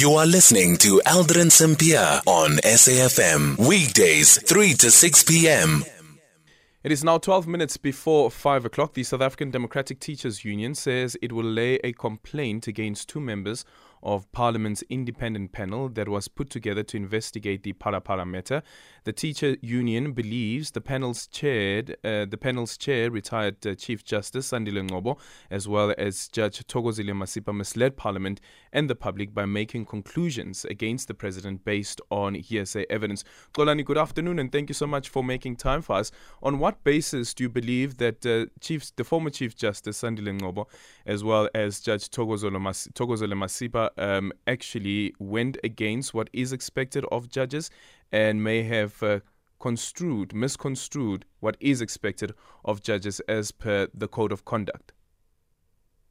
You are listening to Aldrin Sampear on SAFM. Weekdays, 3 to 6 p.m. It is now 12 minutes before 5 o'clock. The South African Democratic Teachers Union says it will lay a complaint against two members of Parliament's independent panel that was put together to investigate the Phala matter. The teacher union believes the panel's chaired, uh, the panel's chair, retired uh, Chief Justice Sandile Ngcobo, as well as Judge Thokozile Masipa, misled Parliament and the public by making conclusions against the president based on hearsay evidence. Xolani, good afternoon, and thank you so much for making time for us. On what basis do you believe that uh, Chief, the former Chief Justice Sandile Ngcobo, as well as Judge Thokozile Masipa, um, actually went against what is expected of judges and may have uh, construed, misconstrued what is expected of judges as per the code of conduct.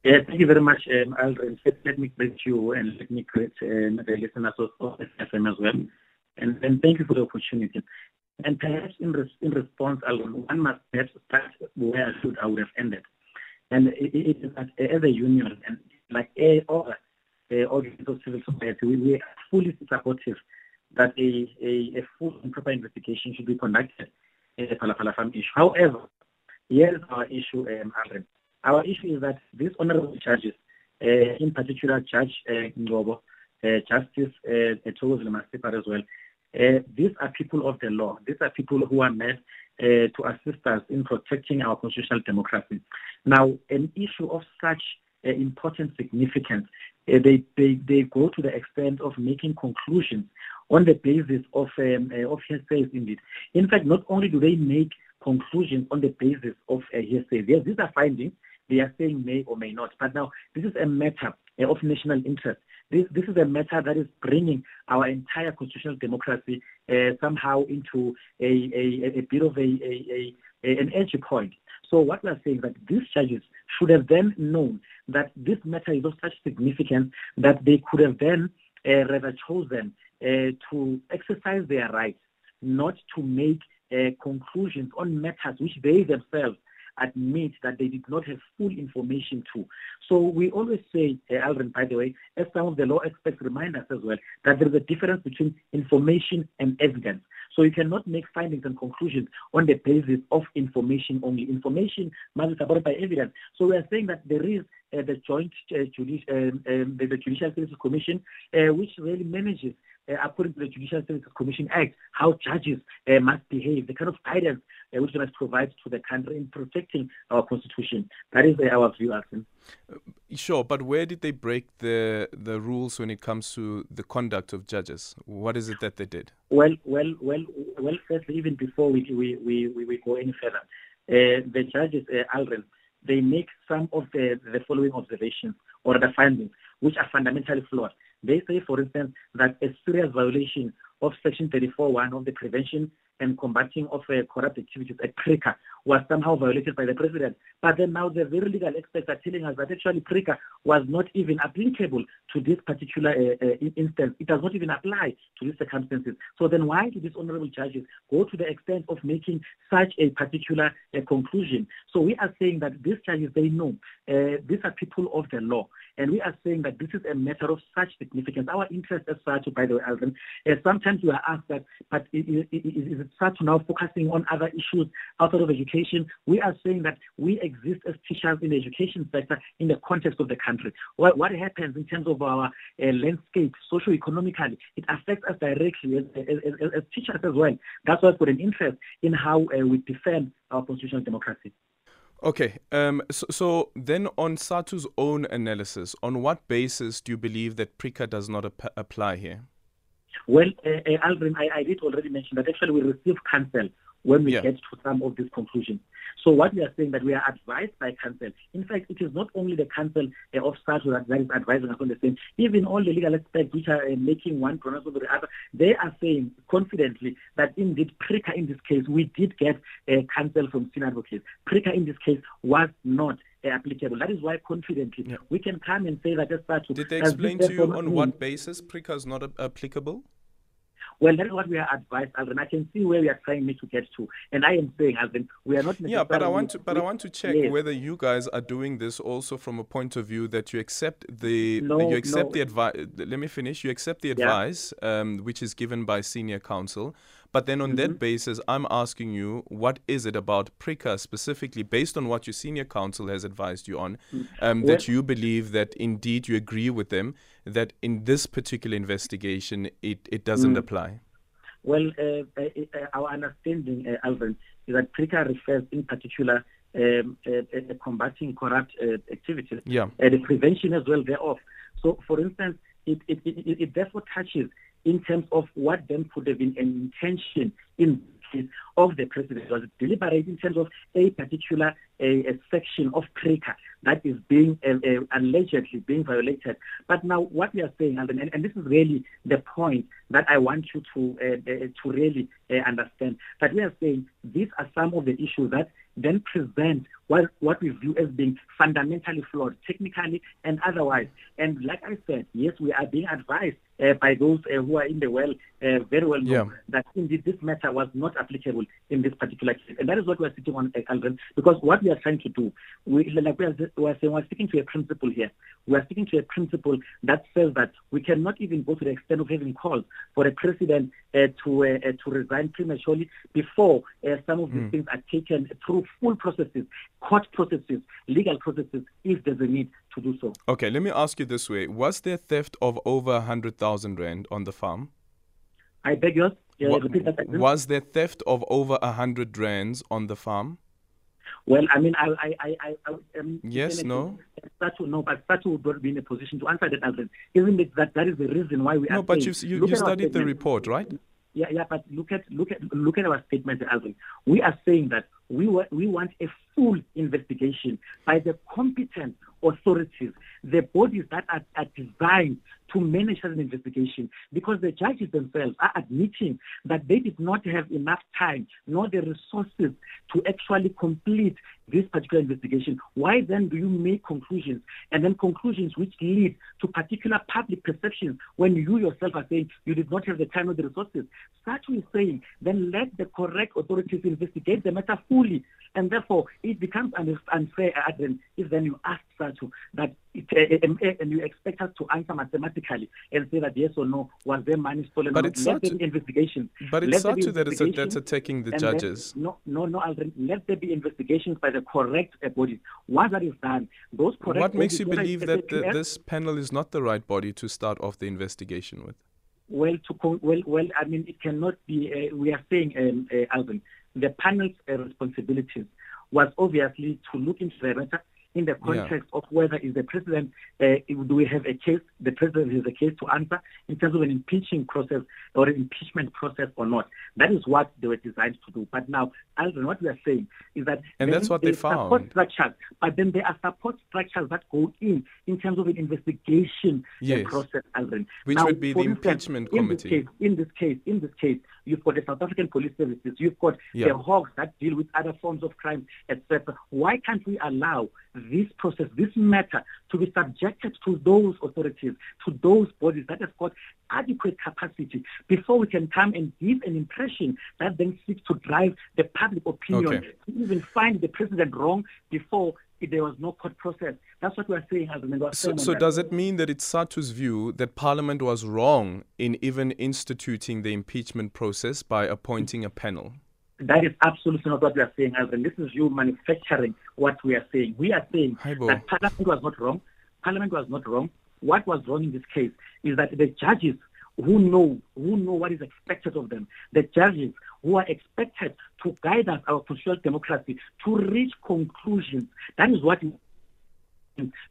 Yeah, thank you very much, um, Aldrin. Let me greet you and let me greet um, the listeners of FM as well. And, and thank you for the opportunity. And perhaps in, res- in response, Aldrin, one must perhaps start where I should I would have ended. And it, it is that as a union and like all uh, organizations of civil society, we, we are fully supportive that a, a, a full and proper investigation should be conducted in the Phala Farm issue. However, here is our issue, um. Our issue is that these honorable judges, uh, in particular Judge uh, Ngcobo, uh, Justice uh, Masipa as well, uh, these are people of the law. These are people who are meant uh, to assist us in protecting our constitutional democracy. Now, an issue of such uh, important significance, uh, they, they, they go to the extent of making conclusions on the basis of um, uh, of hearsay indeed. In fact, not only do they make conclusions on the basis of uh, hearsay, yes, these are findings they are saying may or may not. But now this is a matter uh, of national interest. This, this is a matter that is bringing our entire constitutional democracy uh, somehow into a, a, a bit of a, a, a, an edge point. So what we are saying is that these judges should have then known that this matter is of such significance that they could have then uh, rather chosen to exercise their rights, not to make uh, conclusions on matters which they themselves admit that they did not have full information to. So we always say, uh, Alvin, by the way, as some of the law experts remind us as well, that there is a difference between information and evidence. So you cannot make findings and conclusions on the basis of information only. Information must be supported by evidence. So we are saying that there is uh, the Joint uh, Judici- um, um, the, the Judicial Services Commission, uh, which really manages uh, according to the Judicial Services Commission Act, how judges uh, must behave, the kind of guidance uh, which must provide to the country in protecting our constitution. That is our view, Alison. Sure, but where did they break the the rules when it comes to the conduct of judges? What is it that they did? Well, well, well, well. Firstly, even before we we we, we go any further, uh, the judges, uh, Aldrin, they make some of the the following observations or the findings, which are fundamentally flawed. They say, for instance, that a serious violation of Section 34.1 of the Prevention and Combating of uh, Corrupt Activities at PRECCA was somehow violated by the president. But then now the very legal experts are telling us that actually PRECCA was not even applicable to this particular uh, uh, instance. It does not even apply to these circumstances. So then why do these honorable judges go to the extent of making such a particular uh, conclusion? So we are saying that these judges, they know uh, these are people of the law. And we are saying that this is a matter of such significance. Our interest as such, by the way, Alvin, uh, sometimes we are asked that, but is, is, it such now focusing on other issues outside of education? We are saying that we exist as teachers in the education sector in the context of the country. What, what happens in terms of our uh, landscape, socio-economically, it affects us directly as, as, as, as, teachers as well. That's why I've got an interest in how uh, we defend our constitutional democracy. Okay, um, so, so, then on SADTU's own analysis, on what basis do you believe that PRECCA does not ap- apply here? Well, uh, uh, Aldrin, I, I, did already mention that actually we receive counsel when we yeah. get to some of these conclusions. So what we are saying that we are advised by counsel. In fact, it is not only the counsel uh, of SADTU that, that is advising us on the same. Even all the legal experts which are uh, making one pronouncement or the other, they are saying confidently that indeed PRECCA in this case, we did get uh, counsel from senior advocates. PRECCA in this case was not applicable. That is why confidently yeah. we can come and say that as SADTU. Did they explain to you on what basis PRECCA is not applicable? Well, that's what we are advised, Alvin. I can see where we are trying me to get to, and I am saying, Alvin, we are not. Yeah, but I want to, but I want to check yes. whether you guys are doing this also from a point of view that you accept the, no, you accept no. the advice. Let me finish. You accept the advice, yeah. um, which is given by senior counsel. But then on mm-hmm. that basis, I'm asking you, what is it about PRECCA specifically, based on what your senior counsel has advised you on, mm. um, that you believe that indeed you agree with them that in this particular investigation it, it doesn't mm. apply? Well, uh, uh, uh our understanding, uh, Alvin, is that PRECCA refers in particular um, uh, combating corrupt uh, activities, yeah. the prevention as well thereof. So, for instance, it, it, it, it therefore touches in terms of what then could have been an intention in of the president was deliberate in terms of a particular a, a section of PRECCA that is being uh, uh, allegedly being violated. But now what we are saying, and, and, this is really the point that I want you to uh, uh to really uh, understand, that we are saying these are some of the issues that then present what, what we view as being fundamentally flawed, technically and otherwise. And like I said, yes, we are being advised uh, by those uh, who are in the well, uh, very well know yeah. that indeed this matter was not applicable in this particular case. And that is what we are sitting on, Alvin, because what we are trying to do, we, like we are, we are saying, we are sticking to a principle here. We are sticking to a principle that says that we cannot even go to the extent of having calls for a president uh, to uh, to resign prematurely before some of these mm. things are taken through full processes, court processes, legal processes, if there's a need to do so. Okay, let me ask you this way: Was there theft of over a hundred thousand rand on the farm? I beg yours. Was there theft of over a hundred rands on the farm? Well, I mean, I, I, I, I um, yes, no. SADTU, no, but SADTU would not be in a position to answer that. Answer. Isn't it that that is the reason why we no, are? No, but you, you, you studied the report, right? Yeah, yeah, but look at look at look at our statement, Alvin. We are saying that we want we want a full investigation by the competent authorities, the bodies that are, are designed to manage such an investigation, because the judges themselves are admitting that they did not have enough time nor the resources to actually complete this particular investigation. Why then do you make conclusions and then conclusions which lead to particular public perceptions when you yourself are saying you did not have the time or the resources? Such we saying, then let the correct authorities investigate the matter fully. And therefore, it becomes unfair, Adrian, if then you ask SADTU that it, uh, and you expect us to answer mathematically and say that yes or no, was there money stolen? But it's let there be investigations. But it's SADTU that is a, that's attacking the judges. no, no, no, Adrian. Let there be investigations by the correct uh, bodies. Once that is done, those correct. What makes you believe that the, this panel is not the right body to start off the investigation with? Well, to well, well, I mean, it cannot be. Uh, we are saying, um, uh, Alvin, the panel's uh, responsibilities was obviously to look into the matter in the context yeah. of whether is the president, uh, do we have a case, the president has a case to answer in terms of an impeaching process or an impeachment process or not. That is what they were designed to do. But now, Alvin, what we are saying is that and that's what they found. Support structures, but then there are support structures that go in in terms of an investigation yes. process, Alvin. Which now, would be the instance, impeachment committee. In this case, in this case, in this case, you've got the South African Police Services, you've got yeah. the Hawks that deal with other forms of crime, etc. Why can't we allow this process, this matter, to be subjected to those authorities, to those bodies that have got adequate capacity before we can come and give an impression that then seeks to drive the public opinion, okay. to even find the president wrong before there was no court process. That's what we're saying. As a so, so does it mean that it's SADTU's view that Parliament was wrong in even instituting the impeachment process by appointing a panel? That is absolutely not what we are saying, Alvin. This is you manufacturing what we are saying. We are saying that Parliament was not wrong. Parliament was not wrong. What was wrong in this case is that the judges who know who know what is expected of them, the judges who are expected to guide us, our constitutional democracy, to reach conclusions. That is what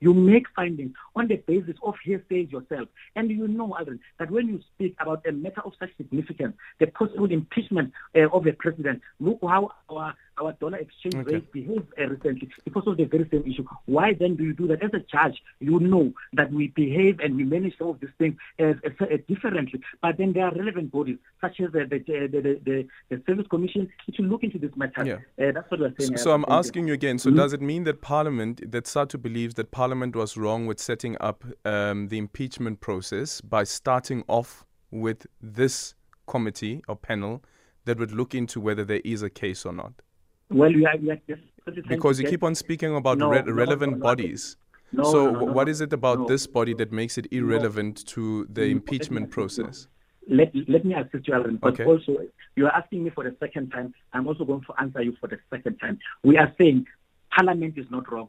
you make findings on the basis of hearsay yourself. And you know, Alvin, that when you speak about a matter of such significance, the possible impeachment uh, of a president, look how our our dollar exchange okay. rate behaved uh, recently because of the very same issue. Why then do you do that? As a judge, you know that we behave and we manage some of these things as, as, as differently. But then there are relevant bodies, such as the, the, the, the, the Service Commission, which will look into this matter. Yeah. Uh, that's what we're saying. So, so I'm asking you again, so mm-hmm. does it mean that Parliament, that SADTU believes that Parliament was wrong with setting up um, the impeachment process by starting off with this committee or panel that would look into whether there is a case or not? Well, we are, we are just because you keep on speaking about no, re- relevant no, bodies. so, what is it about this body that makes it irrelevant to the impeachment process? Let, let me assist you, Alan. But okay. also, you are asking me for the second time. I'm also going to answer you for the second time. We are saying Parliament is not wrong.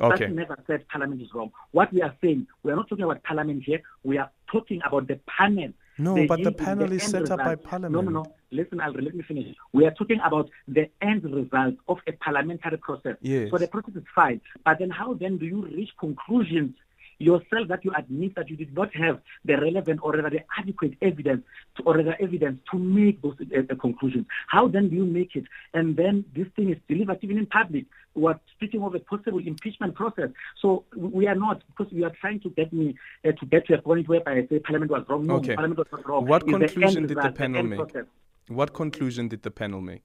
Okay. That never said Parliament is wrong. What we are saying, we are not talking about Parliament here. We are talking about the panel. No, the but the panel the is set result. up by Parliament. No, no, no. Listen, Alfred, let me finish. We are talking about the end result of a parliamentary process. Yes. So the process is fine. But then how then do you reach conclusions yourself that you admit that you did not have the relevant or rather the adequate evidence to, or rather evidence to make those uh, uh, conclusions. How then do you make it? And then this thing is delivered even in public. We're speaking of a possible impeachment process. So we are not, because we are trying to get me uh, to get to a point where I say Parliament was wrong. No, okay. Parliament was wrong. What it's conclusion the did the panel the make? Process. What conclusion did the panel make?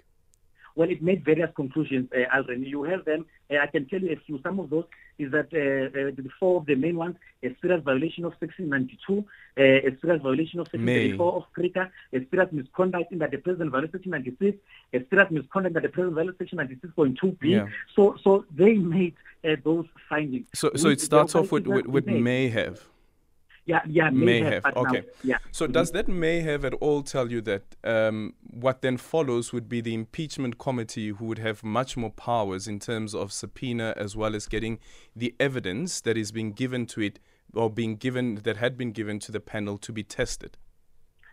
Well, it made various conclusions, uh, Aldrin. You have them. Uh, I can tell you a few. Some of those is that uh, uh, the four of the main ones, a serious violation of Section 92, uh, a serious violation of Section 34 of PRECCA, a serious misconduct in that the President violated Section 96, a serious misconduct that the President violated Section 96.2b. Yeah. So, so they made uh, those findings. So, so it starts off with, with, with may have. Yeah, yeah, may, may have. have. Okay. Now, yeah. So mm-hmm. does that may have at all tell you that um, what then follows would be the impeachment committee who would have much more powers in terms of subpoena as well as getting the evidence that is being given to it or being given that had been given to the panel to be tested?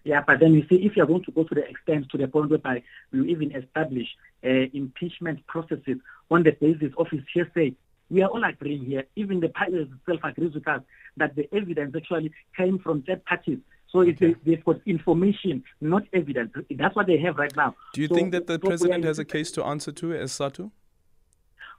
Yeah, but then you see, if you're going to go to the extent to the point whereby you even establish uh, impeachment processes on the basis of his hearsay, we are all agreeing here, even the pilot itself agrees with us, that the evidence actually came from third parties. So okay. they've got information, not evidence. That's what they have right now. Do you so, think that the so president has a case to answer to as SADTU?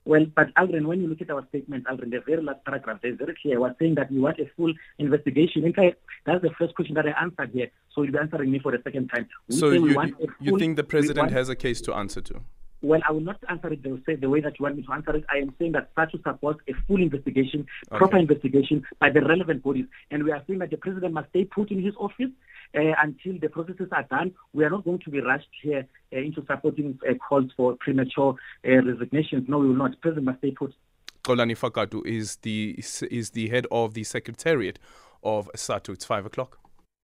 Well, but Aldrin, when you look at our statement, Aldrin, the very last paragraph, is very clear. We're saying that we want a full investigation. In fact, that's the first question that I answered here. So you'll be answering me for the second time. We so you, you think the president has a case to answer to? Well, I will not answer it the, the way that you want me to answer it. I am saying that SADTU supports a full investigation, okay. proper investigation by the relevant bodies. And we are saying that the president must stay put in his office uh, until the processes are done. We are not going to be rushed here uh, into supporting uh, calls for premature uh, resignations. No, we will not. The president must stay put. Xolani Fakude is the is the head of the secretariat of SADTU. It's five o'clock.